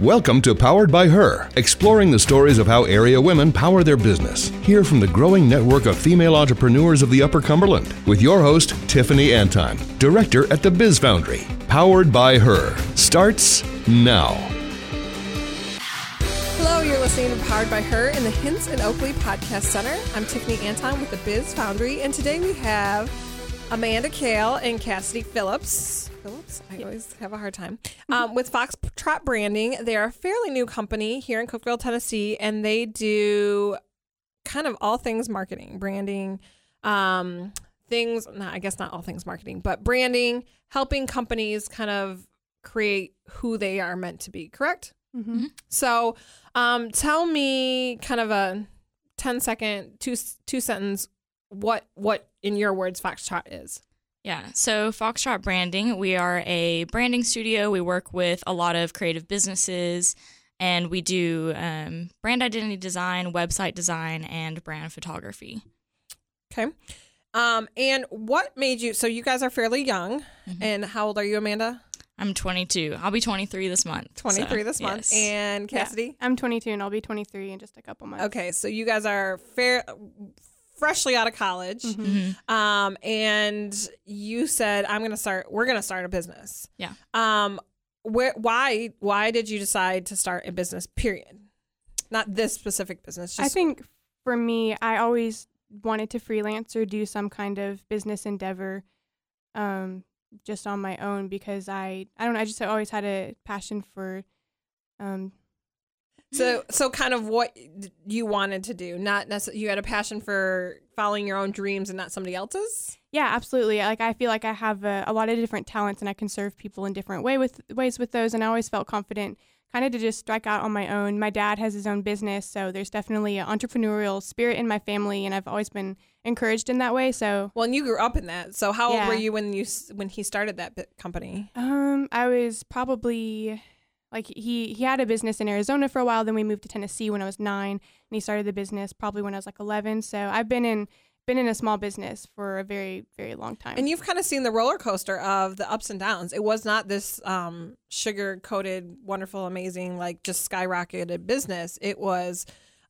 Welcome to Powered by Her, exploring the stories of how area women power their business. Hear from the growing network of female entrepreneurs of the Upper Cumberland with your host, Tiffany Anton, director at the Biz Foundry. Powered by Her starts now. Hello, you're listening to Powered by Her in the Hints and Oakley Podcast Center. I'm Tiffany Anton with the Biz Foundry, and today we have Amanda Kale and Cassidy Phillips. Phillips? I always have a hard time. Um, with Foxtrot Branding. They're a fairly new company here in Cookeville, Tennessee, and they do kind of all things marketing, branding, um, things, not, I guess not all things marketing, but branding, helping companies kind of create who they are meant to be, correct? Mm-hmm. So, um, tell me kind of a 10 second, two, two sentence, what, what in your words, Foxtrot is. Yeah. So Foxtrot Branding, we are a branding studio. We work with a lot of creative businesses and we do um, brand identity design, website design, and brand photography. Okay. Um, and what made you, so you guys are fairly young. Mm-hmm. And how old are you, Amanda? I'm 22. I'll be 23 this month. 23 so, this month. yes. And Cassidy? I'm 22 and I'll be 23 in just a couple months. Okay. So you guys are fair, freshly out of college. Mhm. Um, and you said, I'm going to start, we're going to start a business. Yeah. Um, where, why, why did you decide to start a business, period? Not this specific business. Just, I think for me, I always wanted to freelance or do some kind of business endeavor um, just on my own because I, I don't know, I just always had a passion for um, So, so kind of what you wanted to do, not necessarily. You had a passion for following your own dreams and not somebody else's. Yeah, absolutely. Like I feel like I have a, a lot of different talents and I can serve people in different way with ways with those. And I always felt confident, kind of to just strike out on my own. My dad has his own business, so there's definitely an entrepreneurial spirit in my family, and I've always been encouraged in that way. So, Well, and you grew up in that. So, how old were you when you when he started that company? um, I was probably like he he had a business in Arizona for a while. Then we moved to Tennessee when I was nine, and he started the business probably when I was like eleven. So I've been in been in a small business for a very very long time. And you've kind of seen the roller coaster of the ups and downs. It was not this um, sugar coated, wonderful, amazing, like just skyrocketed business. It was,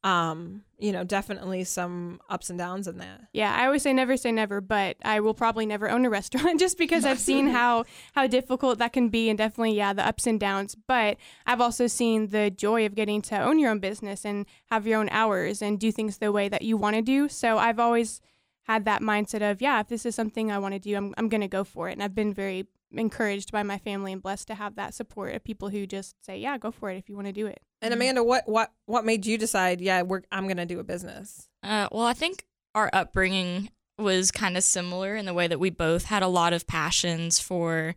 um, you know, definitely some ups and downs in that. Yeah, I always say never say never, but I will probably never own a restaurant just because I've seen how how difficult that can be and definitely yeah, the ups and downs, but I've also seen the joy of getting to own your own business and have your own hours and do things the way that you want to do. So I've always had that mindset of, yeah, if this is something I want to do, I'm I'm going to go for it. And I've been very encouraged by my family and blessed to have that support of people who just say, yeah, go for it if you want to do it. And Amanda, what what what made you decide? Yeah, we're I'm gonna do a business. Uh, well, I think our upbringing was kind of similar in the way that we both had a lot of passions for,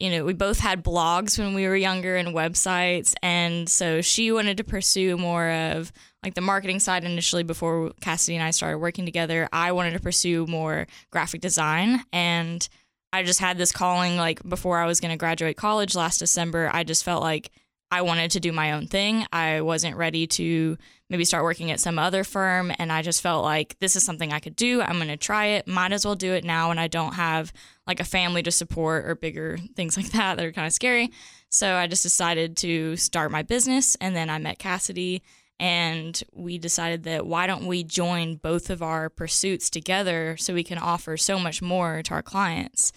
you know, we both had blogs when we were younger and websites. And so she wanted to pursue more of like the marketing side initially before Cassidy and I started working together. I wanted to pursue more graphic design. And I just had this calling like before I was going to graduate college last December. I just felt like I wanted to do my own thing. I wasn't ready to maybe start working at some other firm. And I just felt like this is something I could do. I'm going to try it. Might as well do it now. And I don't have like a family to support or bigger things like that that are kind of scary. So I just decided to start my business. And then I met Cassidy and we decided that why don't we join both of our pursuits together so we can offer so much more to our clients.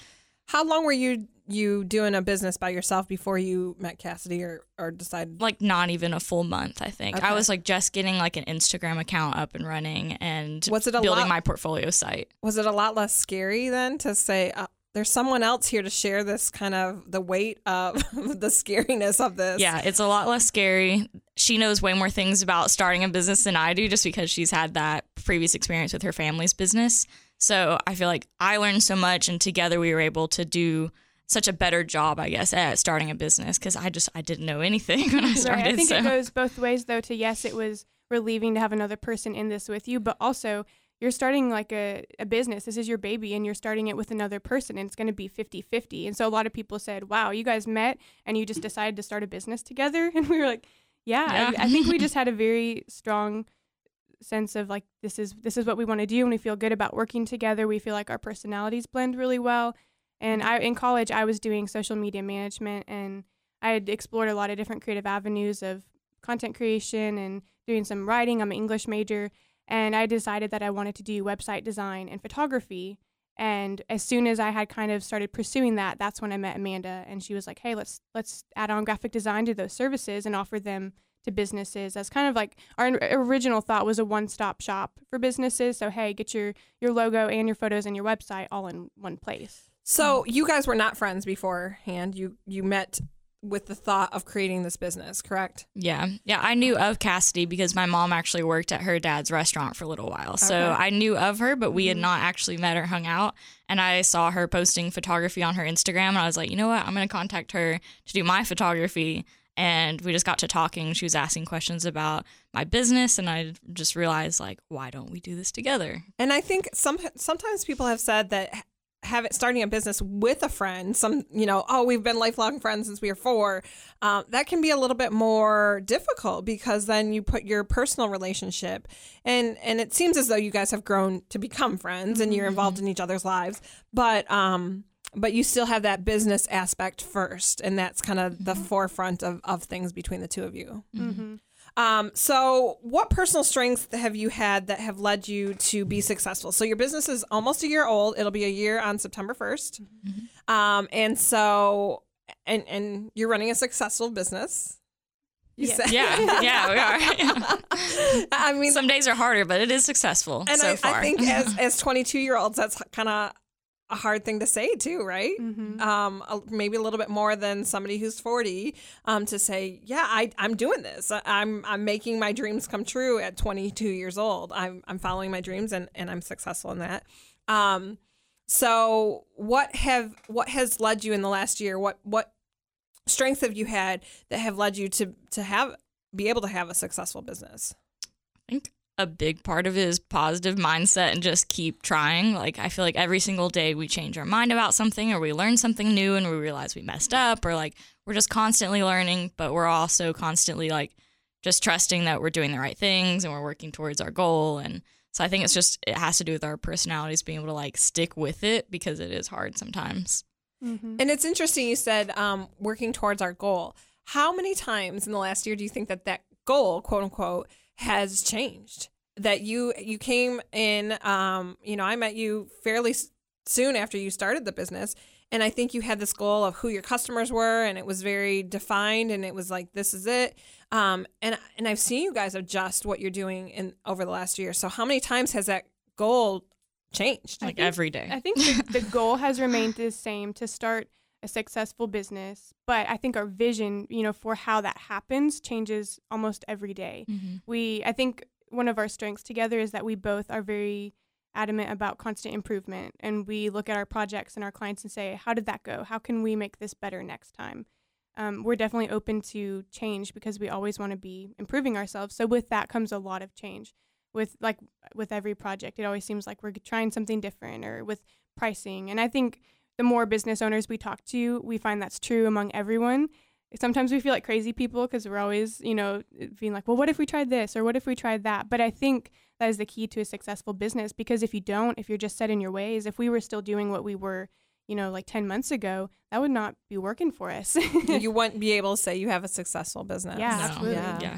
How long were you you doing a business by yourself before you met Cassidy or or decided? like not even a full month i think Okay. i was like just getting like an instagram account up and running and Was it building lot- my portfolio site Was it a lot less scary then to say? Uh, there's someone else here to share this kind of the weight of the scariness of this. yeah it's a lot less scary she knows way more things about starting a business than i do just because she's had that previous experience with her family's business so i feel like i learned so much and together we were able to do such a better job i guess at starting a business because i just i didn't know anything when i started Right. I think so. it goes both ways, though. To yes, it was relieving to have another person in this with you, but also you're starting like a, a business. This is your baby, and you're starting it with another person, and it's going to be 50 50. And so a lot of people said, Wow, you guys met and you just decided to start a business together. And we were like, Yeah, Yeah. I, I think we just had a very strong sense of like this is this is what we want to do and we feel good about working together we feel like our personalities blend really well and i in college i was doing social media management and I had explored a lot of different creative avenues of content creation and doing some writing. I'm an English major, and I decided that I wanted to do website design and photography. And as soon as I had kind of started pursuing that, that's when I met Amanda, and she was like, "Hey, let's let's add on graphic design to those services and offer them to businesses." As kind of like our original thought was a one-stop shop for businesses. So hey, get your your logo and your photos and your website all in one place. So um, you guys were not friends beforehand. You you met with the thought of creating this business, correct? Yeah. Yeah. I knew of Cassidy because my mom actually worked at her dad's restaurant for a little while. So Okay. I knew of her, but we had Mhm. not actually met or hung out. And I saw her posting photography on her Instagram. And I was like, you know what? I'm going to contact her to do my photography. And we just got to talking. She was asking questions about my business. And I just realized, like, why don't we do this together? And I think some sometimes people have said that have it starting a business with a friend, some you know, oh, we've been lifelong friends since we were four. Um, that can be a little bit more difficult because then you put your personal relationship, and and it seems as though you guys have grown to become friends and you're involved in each other's lives, but um. But you still have that business aspect first, and that's kind of the forefront of, of things between the two of you. Mm-hmm. Um, so, what personal strengths have you had that have led you to be successful? So, your business is almost a year old. It'll be a year on September 1st. Um, and so, and and you're running a successful business. You Yes. said- Yeah. Yeah, we are. I mean, Some days are harder, but it is successful and so I, far. I think as as 22 year olds, that's kind of a hard thing to say too, right? Mm-hmm. um, a- maybe a little bit more than somebody who's 40 um, to say, yeah, I, I'm doing this. I'm, I'm making my dreams come true at 22 years old. I'm, I'm following my dreams and, and I'm successful in that. Um, so what have, what has led you in the last year? What, what strengths have you had that have led you to, to have, be able to have a successful business? I think a big part of it is positive mindset and just keep trying. Like I feel like every single day we change our mind about something or we learn something new and we realize we messed up or like we're just constantly learning, but we're also constantly like just trusting that we're doing the right things and we're working towards our goal and so I think it's just it has to do with our personalities being able to like stick with it because it is hard sometimes. Mm-hmm. And it's interesting you said um, working towards our goal. How many times in the last year do you think that that goal, quote unquote, has changed? That you you came in, um, you know, I met you fairly s- soon after you started the business, and I think you had this goal of who your customers were, and it was very defined, and it was like this is it. Um, and and I've seen you guys adjust what you're doing in over the last year. So how many times has that goal changed? Like think- every day. I think the, the goal has remained the same to start a successful business, but I think our vision, you know, for how that happens changes almost every day. Mhm. We, I think one of our strengths together is that we both are very adamant about constant improvement and we look at our projects and our clients and say, how did that go? How can we make this better next time? Um, we're definitely open to change because we always want to be improving ourselves. So with that comes a lot of change. With like with every project, it always seems like we're trying something different or with pricing. And I think the more business owners we talk to, we find that's true among everyone. Sometimes we feel like crazy people because we're always, you know, being like, well, what if we tried this or what if we tried that? But I think that is the key to a successful business because if you don't, if you're just set in your ways, if we were still doing what we were, you know, like 10 months ago, that would not be working for us. you wouldn't be able to say you have a successful business. Yeah, No. absolutely. Yeah. yeah.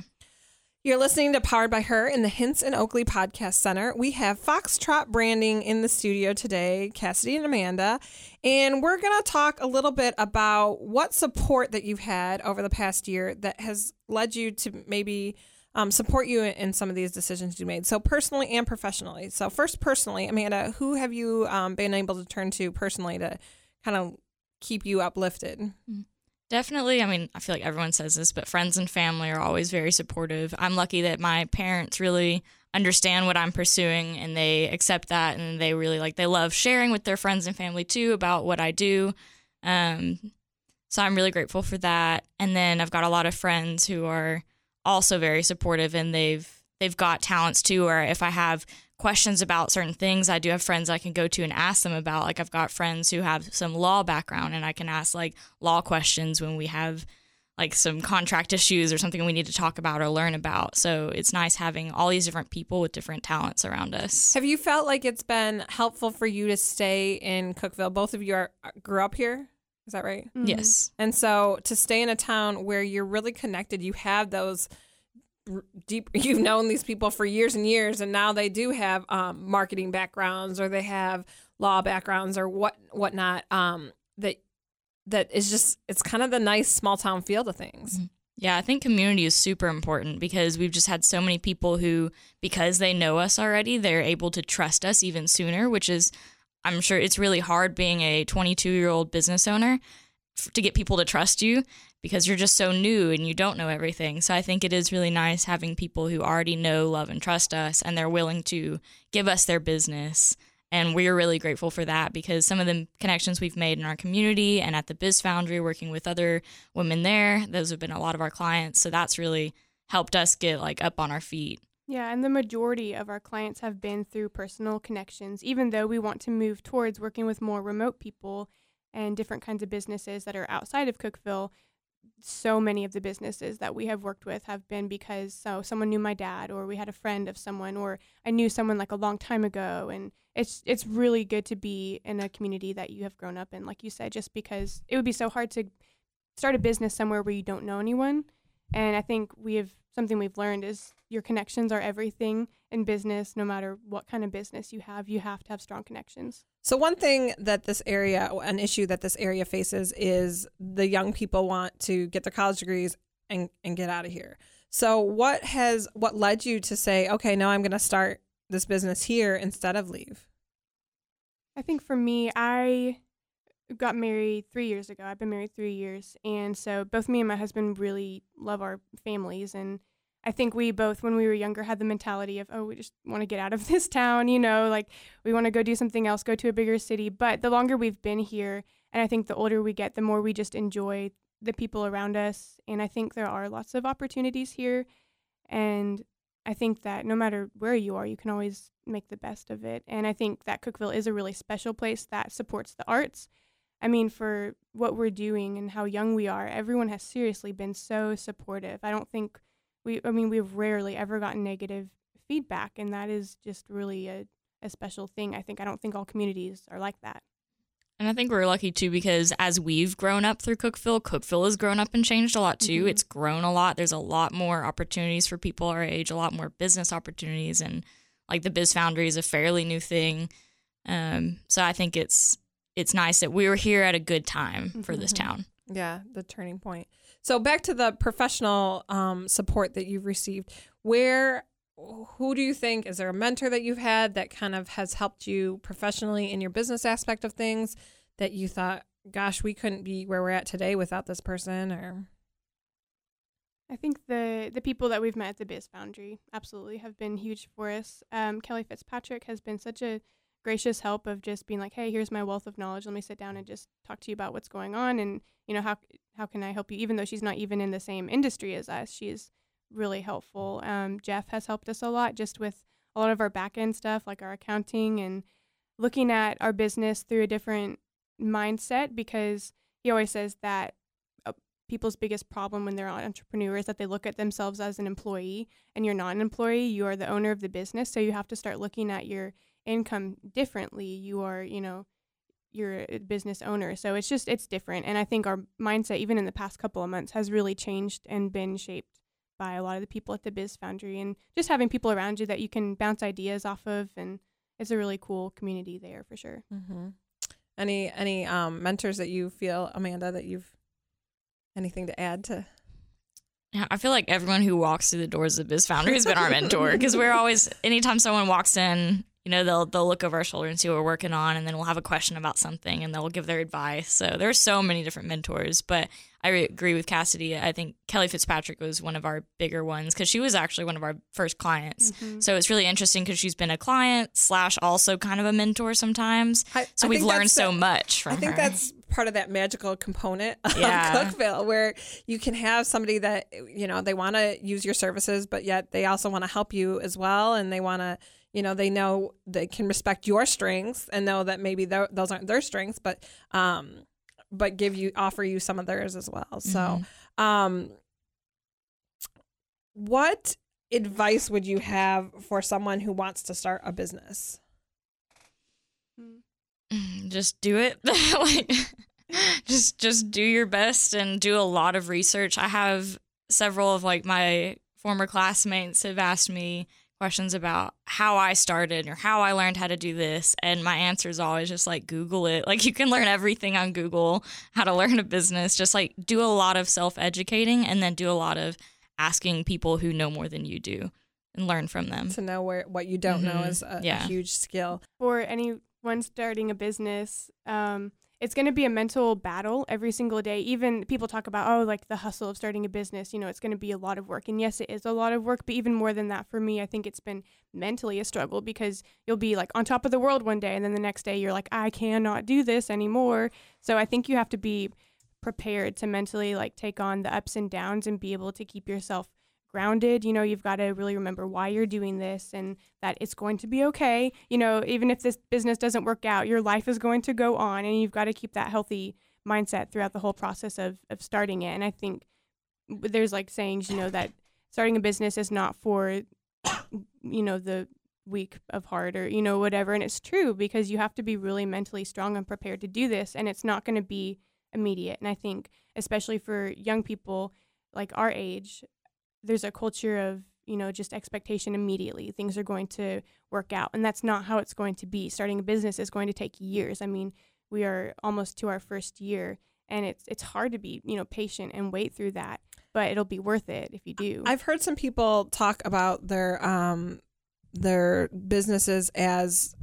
You're listening to Powered by Her in the Hints and Oakley Podcast Center. We have Foxtrot Branding in the studio today, Cassidy and Amanda, and we're going to talk a little bit about what support that you've had over the past year that has led you to maybe um, support you in some of these decisions you made. So personally and professionally. So first, personally, Amanda, who have you um, been able to turn to personally to kind of keep you uplifted? Definitely. I mean, I feel like everyone says this, but friends and family are always very supportive. I'm lucky that my parents really understand what I'm pursuing and they accept that and they really like they love sharing with their friends and family too about what I do. Um so I'm really grateful for that. And then I've got a lot of friends who are also very supportive and they've they've got talents too or if I have questions about certain things, I do have friends I can go to and ask them about. Like I've got friends who have some law background and I can ask like law questions when we have like some contract issues or something we need to talk about or learn about. So it's nice having all these different people with different talents around us. Have you felt like it's been helpful for you to stay in Cookeville? Both of you are grew up here. Is that right? Mhm. Yes. And so to stay in a town where you're really connected, you have those r- deep you've known these people for years and years and now they do have um, marketing backgrounds or they have law backgrounds or what whatnot um, that that is just it's kind of the nice small town feel to things. Yeah, I think community is super important because we've just had so many people who, because they know us already, they're able to trust us even sooner, which is, I'm sure it's really hard being a 22 year old business owner to get people to trust you because you're just so new and you don't know everything. So I think it is really nice having people who already know, love, and trust us and they're willing to give us their business. And we're really grateful for that because some of the connections we've made in our community and at the Biz Foundry, working with other women there, those have been a lot of our clients. So that's really helped us get like up on our feet. Yeah, and the majority of our clients have been through personal connections, even though we want to move towards working with more remote people and different kinds of businesses that are outside of Cookeville. So many of the businesses that we have worked with have been because so someone knew my dad or we had a friend of someone or I knew someone like a long time ago. And it's it's really good to be in a community that you have grown up in like you said just because it would be so hard to start a business somewhere where you don't know anyone. And I think we have something we've learned is your connections are everything in business. No matter what kind of business you have, you have to have strong connections. So one thing that this area, an issue that this area faces, is the young people want to get their college degrees and and get out of here. So what has what led you to say, okay, now I'm going to start this business here instead of leave? I think for me, I got married three years ago. I've been married three years. And so both me and my husband really love our families. And I think we both, when we were younger, had the mentality of, oh, we just want to get out of this town, you know, like we want to go do something else, go to a bigger city. But the longer we've been here, and I think the older we get, the more we just enjoy the people around us. And I think there are lots of opportunities here. And I think that no matter where you are, you can always make the best of it. And I think that Cookeville is a really special place that supports the arts. I mean, for what we're doing and how young we are, everyone has seriously been so supportive. I don't think we, I mean, we've rarely ever gotten negative feedback, and that is just really a, a special thing. I think, I don't think all communities are like that. And I think we're lucky too because as we've grown up through Cookeville, Cookeville has grown up and changed a lot too. Mhm. It's grown a lot. There's a lot more opportunities for people our age, a lot more business opportunities, and like the Biz Foundry is a fairly new thing. Um, so I think it's it's nice that we were here at a good time for this Mhm. town. Yeah, the turning point. So back to the professional um, support that you've received. Where, who do you think is there a mentor that you've had that kind of has helped you professionally in your business aspect of things that you thought, gosh, we couldn't be where we're at today without this person? Or I think the the people that we've met at the Biz Foundry absolutely have been huge for us. Um, Kelly Fitzpatrick has been such a gracious help of just being like, "Hey, here's my wealth of knowledge. Let me sit down and just talk to you about what's going on, and you know how how can I help you?" Even though she's not even in the same industry as us, she's really helpful. Um, Jeff has helped us a lot just with a lot of our back end stuff, like our accounting and looking at our business through a different mindset because he always says that uh, people's biggest problem when they're entrepreneurs is that they look at themselves as an employee and you're not an employee you are the owner of the business so you have to start looking at your income differently you are you know you're a business owner. So it's just it's different. And i think our mindset even in the past couple of months has really changed and been shaped by a lot of the people at the biz foundry and just having people around you that you can bounce ideas off of. And it's a really cool community there for sure. Any any um, mentors that you feel, Amanda, that you've anything to add to? Yeah, I feel like everyone who walks through the doors of Biz Foundry has been our mentor because we're always anytime someone walks in, you know, they'll they'll look over our shoulder and see what we're working on, and then we'll have a question about something, and they'll give their advice. So there's so many different mentors, but I re- agree with Cassidy. I think Kelly Fitzpatrick was one of our bigger ones because she was actually one of our first clients. Mm-hmm. So it's really interesting because she's been a client slash also kind of a mentor sometimes. I- So I we've learned so the- much from I think her. that's part of that magical component of Yeah. Cookeville, where you can have somebody that you know they want to use your services, but yet they also want to help you as well, and they want to, you know, they know they can respect your strengths and know that maybe those aren't their strengths, but um, but give you offer you some of theirs as well. So, um, what advice would you have for someone who wants to start a business? just do it. like just just do your best and do a lot of research. I have several of like my former classmates have asked me questions about how I started or how I learned how to do this. And my answer is always just like Google it. Like you can learn everything on Google, how to learn a business. Just like do a lot of self educating and then do a lot of asking people who know more than you do and learn from them. To know where what you don't know Mhm. is a, a Yeah. huge skill. For anyone starting a business, um, it's going to be a mental battle every single day. Even people talk about, oh, like the hustle of starting a business, you know, it's going to be a lot of work. And yes, it is a lot of work, but even more than that, for me, I think it's been mentally a struggle because you'll be like on top of the world one day, and then the next day you're like, I cannot do this anymore. So I think you have to be prepared to mentally like take on the ups and downs and be able to keep yourself grounded. You know, you've got to really remember why you're doing this and that it's going to be okay. You know, even if this business doesn't work out, your life is going to go on and you've got to keep that healthy mindset throughout the whole process of, of starting it. And I think there's like sayings, you know, that starting a business is not for, you know, the weak of heart or, you know, whatever. And it's true because you have to be really mentally strong and prepared to do this. And it's not going to be immediate. And I think, especially for young people like our age, there's a culture of you know just expectation immediately things are going to work out and that's not how it's going to be starting a business is going to take years i mean we are almost to our first year and it's it's hard to be you know patient and wait through that but it'll be worth it if you do I've heard some people talk about their um their businesses as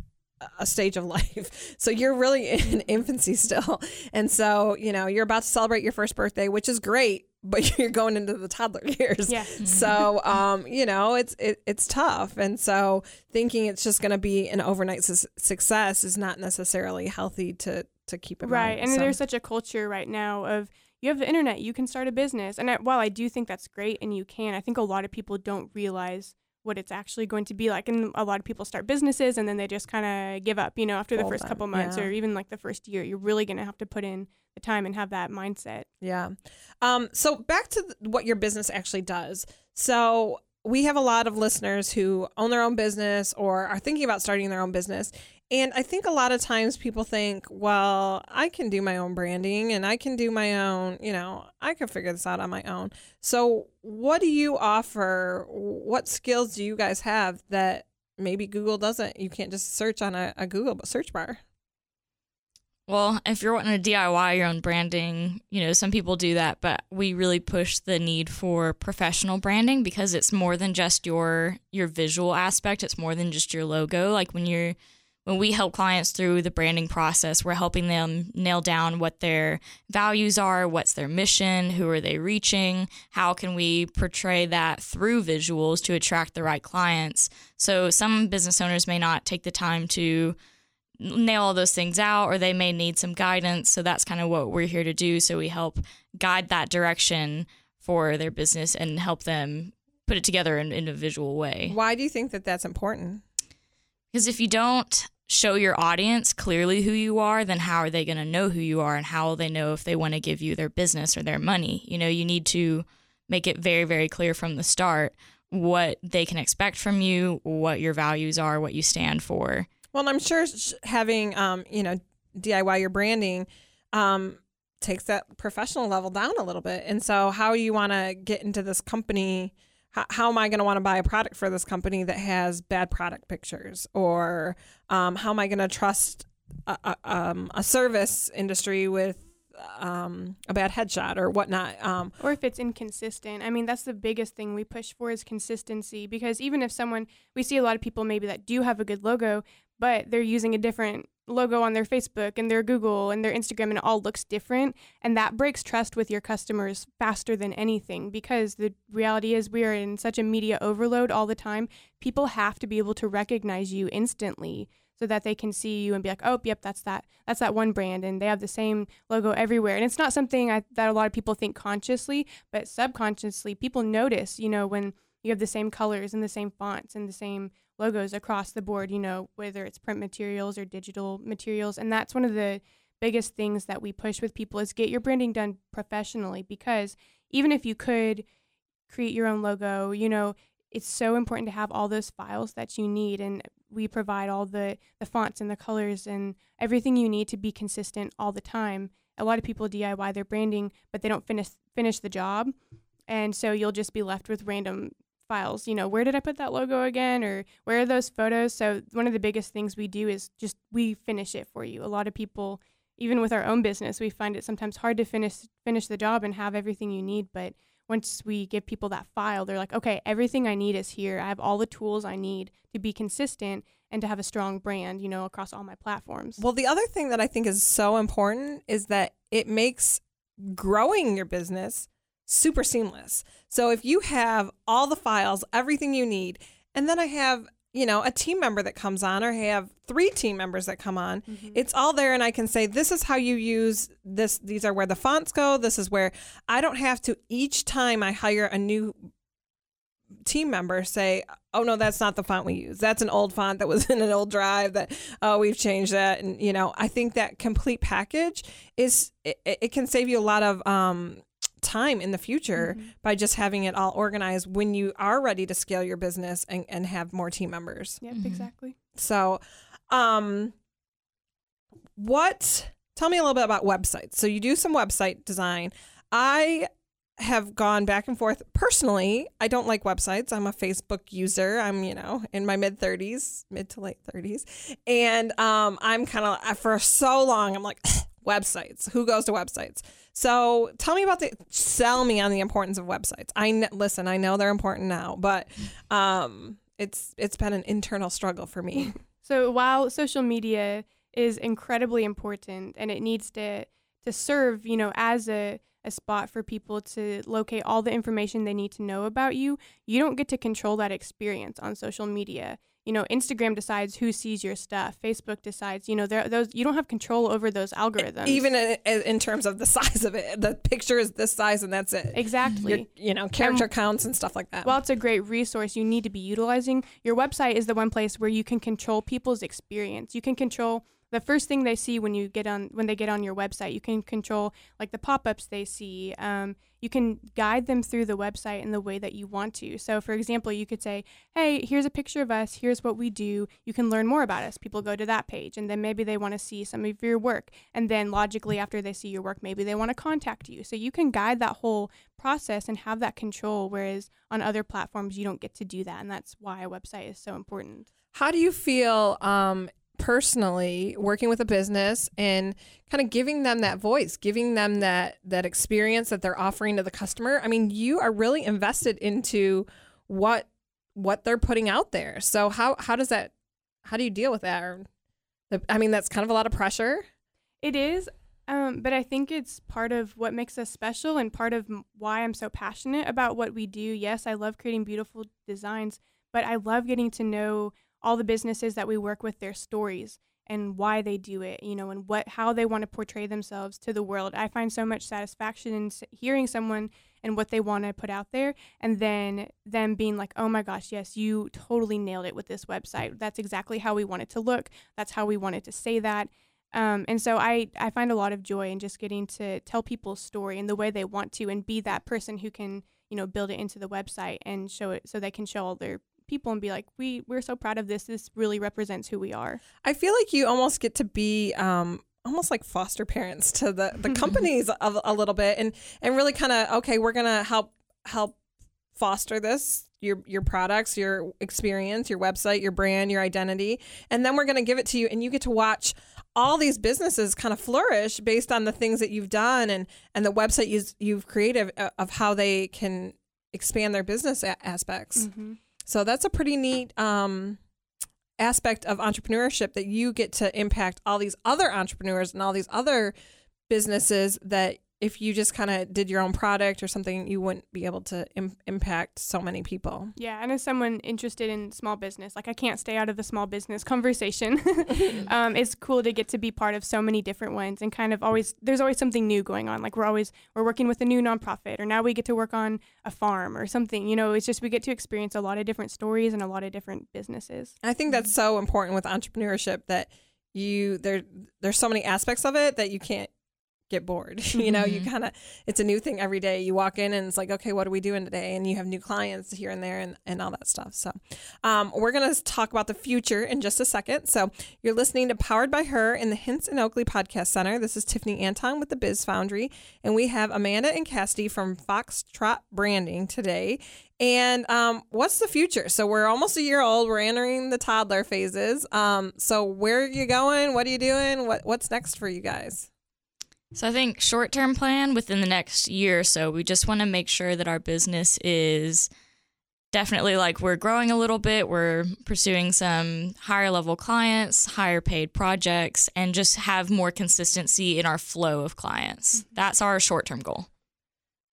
a stage of life. So you're really in infancy still. And so, you know, you're about to celebrate your first birthday, which is great, but you're going into the toddler years. yeah So, um, you know, it's it, it's tough, and so thinking it's just going to be an overnight su- success is not necessarily healthy to to keep in right mind. and So- there's such a culture right now of you have the internet you can start a business and I, while i do think that's great and you can i think a lot of people don't realize what it's actually going to be like and a lot of people start businesses and then they just kind of give up you know after the first on, couple months yeah. or even like the first year you're really going to have to put in the time and have that mindset Yeah. Um, so back to th- what your business actually does. So we have a lot of listeners who own their own business or are thinking about starting their own business. And I think a lot of times people think, well, I can do my own branding and I can do my own, you know, I can figure this out on my own. So, what do you offer? What skills do you guys have that maybe Google doesn't? You can't just search on a, a Google search bar. Well, if you're wanting to DIY your own branding, you know, some people do that, but we really push the need for professional branding because it's more than just your your visual aspect, it's more than just your logo. Like when you're when we help clients through the branding process, we're helping them nail down what their values are, what's their mission, who are they reaching, how can we portray that through visuals to attract the right clients. So some business owners may not take the time to nail all those things out or they may need some guidance so that's kind of what we're here to do so we help guide that direction for their business and help them put it together in, in a visual way Why do you think that that's important? Because if you don't show your audience clearly who you are then how are they going to know who you are and how will they know if they want to give you their business or their money you know you need to make it very very clear from the start what they can expect from you what your values are what you stand for Well, I'm sure having um, you know, DIY your branding um takes that professional level down a little bit. And so how you want to get into this company how, how am I going to want to buy a product for this company that has bad product pictures or um, how am I going to trust a, a, um, a service industry with um, a bad headshot or whatnot um, or if it's inconsistent. I mean, that's the biggest thing we push for is consistency because even if someone we see a lot of people maybe that do have a good logo, but they're using a different logo on their Facebook and their Google and their Instagram and it all looks different and that breaks trust with your customers faster than anything because the reality is we are in such a media overload all the time. People have to be able to recognize you instantly so that they can see you and be like, "Oh, yep, that's that. That's that one brand and they have the same logo everywhere." And it's not something I, that a lot of people think consciously, but subconsciously people notice, you know, when you have the same colors and the same fonts and the same logos across the board, you know, whether it's print materials or digital materials. And that's one of the biggest things that we push with people is get your branding done professionally because even if you could create your own logo, you know, it's so important to have all those files that you need. And we provide all the the fonts and the colors and everything you need to be consistent all the time. A lot of people DIY their branding, but they don't finish finish the job, and so you'll just be left with random files. You know, where did I put that logo again, or where are those photos? So one of the biggest things we do is just we finish it for you. A lot of people, even with our own business, we find it sometimes hard to finish finish the job and have everything you need, but once we give people that file, they're like, okay, everything I need is here. I have all the tools I need to be consistent and to have a strong brand, you know, across all my platforms. Well, the other thing that I think is so important is that it makes growing your business super seamless. So if you have all the files, everything you need, and then I have you know, a team member that comes on or I have three team members that come on. Mm-hmm. It's all there and I can say this is how you use this these are where the fonts go. This is where I don't have to each time I hire a new team member say, "Oh no, that's not the font we use. That's an old font that was in an old drive that oh, we've changed that." And you know, I think that complete package is it, it can save you a lot of um time in the future mm-hmm. by just having it all organized when you are ready to scale your business and, and have more team members. Yep, mm-hmm. exactly. So, um, what, tell me a little bit about websites. So, you do some website design. I have gone back and forth personally. I don't like websites. I'm a Facebook user. I'm, you know, in my mid 30s, mid to late 30s. And um, I'm kind of, for so long, I'm like, websites. Who goes to websites? So tell me about the sell me on the importance of websites. I listen. I know they're important now, but um, it's it's been an internal struggle for me. so while social media is incredibly important and it needs to to serve, you know, as a a spot for people to locate all the information they need to know about you, you don't get to control that experience on social media you know instagram decides who sees your stuff facebook decides you know those you don't have control over those algorithms. Even in, in, terms of the size of it the picture is this size and that's it. Exactly. Your, you know character and counts and stuff like that. well it's a great resource you need to be utilizing your website is the one place where you can control people's experience. You can control the first thing they see when you get on when they get on your website you can control like the pop-ups they see um, you can guide them through the website in the way that you want to. So for example you could say hey here's a picture of us. Here's what we do. You can learn more about us. People go to that page and then maybe they want to see some of your work. And then logically after they see your work maybe they want to contact you. So you can guide that whole process and have that control whereas on other platforms you don't get to do that and that's why a website is so important. How do you feel um, personally working with a business and kind of giving them that voice giving them that that experience that they're offering to the customer. I mean you are really invested into what what they're putting out there. So how how does that how do you deal with that? I mean that's kind of a lot of pressure. It is um, but I think it's part of what makes us special and part of why I'm so passionate about what we do. Yes, I love creating beautiful designs, but I love getting to know all the businesses that we work with their stories and why they do it, you know, and what how they want to portray themselves to the world. I find so much satisfaction in hearing someone and what they want to put out there and then them being like, "Oh my gosh, yes, you totally nailed it with this website. That's exactly how we want it to look. That's how we wanted to say that." Um, and so I, I find a lot of joy in just getting to tell people's story in the way they want to and be that person who can, you know, build it into the website and show it so they can show all their people and be like, we we're so proud of this. This really represents who we are. I feel like you almost get to be um, almost like foster parents to the the companies a, a little bit, and and really kind of okay, we're gonna help help foster this your your products, your experience, your website, your brand, your identity, and then we're going to give it to you and you get to watch all these businesses kind of flourish based on the things that you've done and and the website you, you've created of, of how they can expand their business a- aspects. Mm-hmm. So that's a pretty neat um, aspect of entrepreneurship that you get to impact all these other entrepreneurs and all these other businesses that if you just kind of did your own product or something, you wouldn't be able to Im- impact so many people. Yeah, and as someone interested in small business, like I can't stay out of the small business conversation. um, it's cool to get to be part of so many different ones and kind of always there's always something new going on. Like we're always we're working with a new nonprofit, or now we get to work on a farm or something. You know, it's just we get to experience a lot of different stories and a lot of different businesses. I think that's so important with entrepreneurship that you there there's so many aspects of it that you can't get bored. you know, you Mhm. kind of it's a new thing every day. You walk in and it's like, okay, what are we doing today? And you have new clients here and there and, and all that stuff. So, um, we're gonna talk about the future in just a second. So, you're listening to Powered by Her in the Hints and Oakley Podcast Center. This is Tiffany Anton with the Biz Foundry, and we have Amanda and Cassidy from Foxtrot Branding today. And um, what's the future? So we're almost a year old. We're entering the toddler phases. Um, so where are you going? What are you doing? What What's next for you guys? So I think short term plan within the next year or so, we just want to make sure that our business is definitely like we're growing a little bit. We're pursuing some higher level clients, higher paid projects, and just have more consistency in our flow of clients. Mm-hmm. That's our short term goal.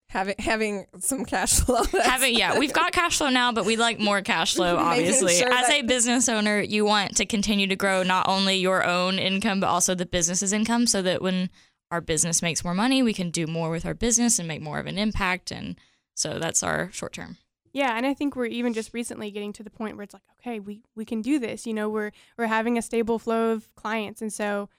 Having having some cash flow. Having yeah, we've got cash flow now, but we like more cash flow. Obviously, sure as a business owner, you want to continue to grow not only your own income but also the business's income, so that when our business makes more money, we can do more with our business and make more of an impact. And so that's our short term. Yeah, and I think we're even just recently getting to the point where it's like, okay, we we can do this. You know, we're we're having a stable flow of clients, and so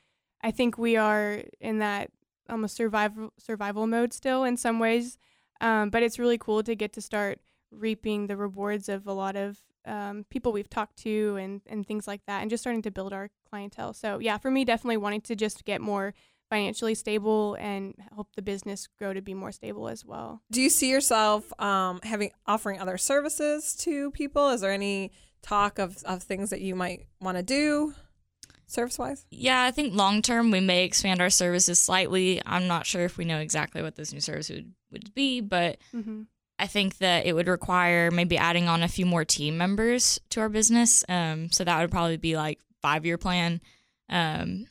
I think we are in that almost survival survival mode still in some ways. Um, but it's really cool to get to start reaping the rewards of a lot of um, people we've talked to and and things like that, and just starting to build our clientele. So yeah, for me, definitely wanting to just get more financially stable and help the business grow to be more stable as well. Do you see yourself um, having offering other services to people? Is there any talk of, of things that you might want to do service wise? Yeah, I think long term we may expand our services slightly. I'm not sure if we know exactly what those new services would, would be, but Mm-hmm. I think that it would require maybe adding on a few more team members to our business. Um, so that would probably be like five year plan. Um,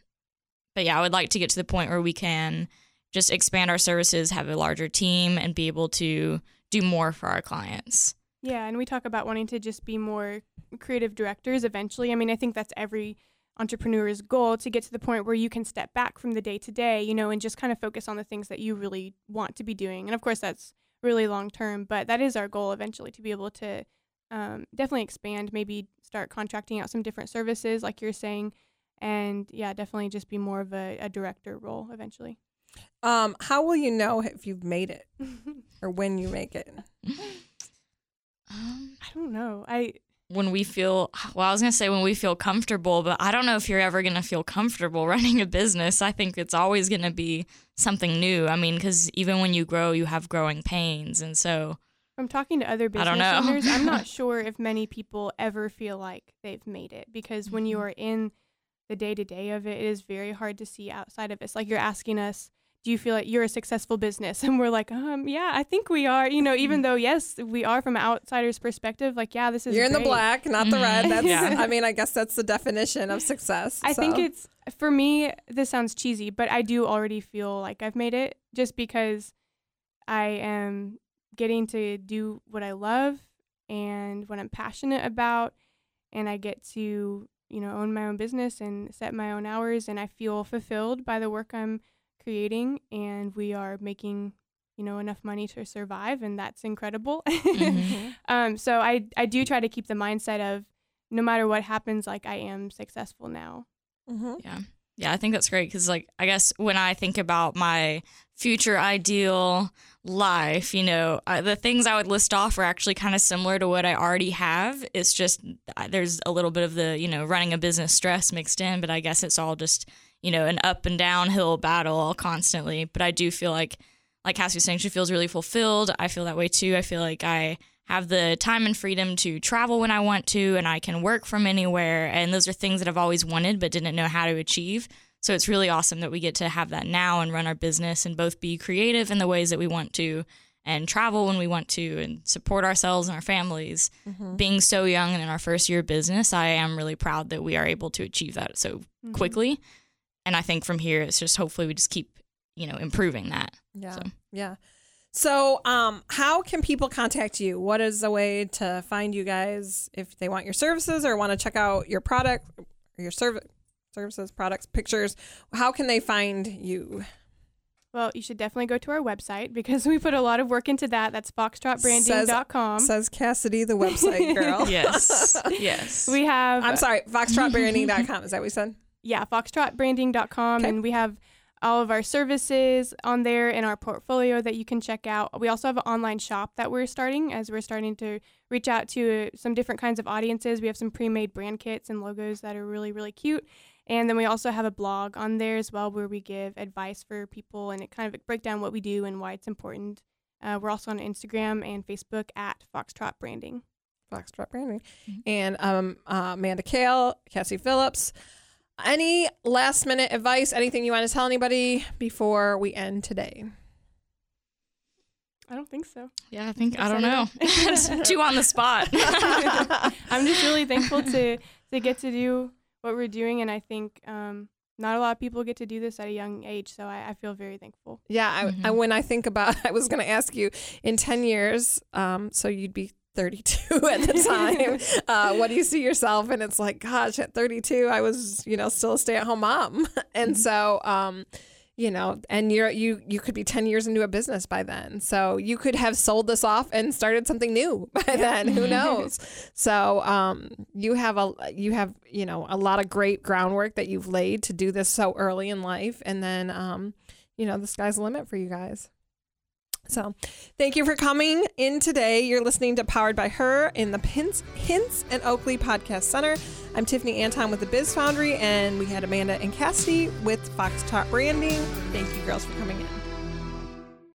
but yeah, I would like to get to the point where we can just expand our services, have a larger team, and be able to do more for our clients. Yeah, and we talk about wanting to just be more creative directors eventually. I mean, I think that's every entrepreneur's goal to get to the point where you can step back from the day to day, you know, and just kind of focus on the things that you really want to be doing. And of course, that's really long term, but that is our goal eventually to be able to um, definitely expand, maybe start contracting out some different services, like you're saying. And yeah, definitely just be more of a, a director role eventually. Um, how will you know if you've made it or when you make it? Um, I don't know. I when we feel well i was going to say when we feel comfortable but i don't know if you're ever going to feel comfortable running a business i think it's always going to be something new i mean because even when you grow you have growing pains and so From talking to other I business don't know. owners, I'm not sure if many people ever feel like they've made it because when Mm-hmm. you are in the day to day of it, it is very hard to see outside of it. It's like you're asking us, do you feel like you're a successful business? And we're like, um, yeah, I think we are. You know, Mm-hmm. even though yes, we are from an outsider's perspective, like, yeah, this is You're in the black, not the red. Mhm. That's Yeah. I mean, I guess that's the definition of success. I think it's for me. This sounds cheesy, but I do already feel like I've made it just because I am getting to do what I love and what I'm passionate about, and I get to you know own my own business and set my own hours, and I feel fulfilled by the work I'm creating, and we are making you know enough money to survive, and that's incredible. Mhm. um, so I I do try to keep the mindset of no matter what happens, like I am successful now. Mm-hmm. yeah yeah i think that's great because like i guess when i think about my future ideal life you know uh, the things i would list off are actually kind of similar to what i already have it's just uh, there's a little bit of the you know running a business stress mixed in but i guess it's all just you know an up and downhill battle constantly but i do feel like like Cassie was saying, she feels really fulfilled. I feel that way too. I feel like I have the time and freedom to travel when I want to, and I can work from anywhere. And those are things that I've always wanted but didn't know how to achieve. So it's really awesome that we get to have that now and run our business and both be creative in the ways that we want to and travel when we want to and support ourselves and our families. Mm-hmm. Being so young and in our first year of business, I am really proud that we are able to achieve that so mm-hmm. quickly. And I think from here, it's just hopefully we just keep, you know, improving that. Yeah. So. Yeah. So, um, how can people contact you? What is a way to find you guys if they want your services or want to check out your product, your service, services, products, pictures? How can they find you? Well, you should definitely go to our website because we put a lot of work into that. That's foxtrotbranding.com. Says Cassidy, the website girl. Yes. yes. we have I'm sorry, foxtrotbranding.com. Is that what we said? yeah, foxtrotbranding.com Okay. and we have all of our services on there in our portfolio that you can check out. We also have an online shop that we're starting as we're starting to reach out to some different kinds of audiences. We have some pre made brand kits and logos that are really, really cute. And then we also have a blog on there as well where we give advice for people and it kind of break down what we do and why it's important. Uh, we're also on Instagram and Facebook at Foxtrot Branding. Foxtrot Branding. Mm-hmm. And um, uh, Amanda Kale, Cassie Phillips. Any last minute advice, anything you want to tell anybody before we end today? I don't think so. Yeah, I think I don't know. too on the spot. I'm just really thankful to to get to do what we're doing, and I think um, not a lot of people get to do this at a young age, so I, I feel very thankful. Yeah, I, mm-hmm. I, when I think about, I was going to ask you in ten years, um, so you'd be 32 at the time. uh, what do you see yourself? And it's like, gosh, at 32, I was, you know, still a stay at home mom. and mm-hmm. so, um, you know, and you're you you could be 10 years into a business by then. So you could have sold this off and started something new by then. Who knows? so um, you have a you have you know a lot of great groundwork that you've laid to do this so early in life, and then um, you know the sky's the limit for you guys. So, thank you for coming in today. You're listening to Powered by Her in the Hints, Hints and Oakley Podcast Center. I'm Tiffany Anton with the Biz Foundry, and we had Amanda and Cassidy with Foxtrot Branding. Thank you, girls, for coming in.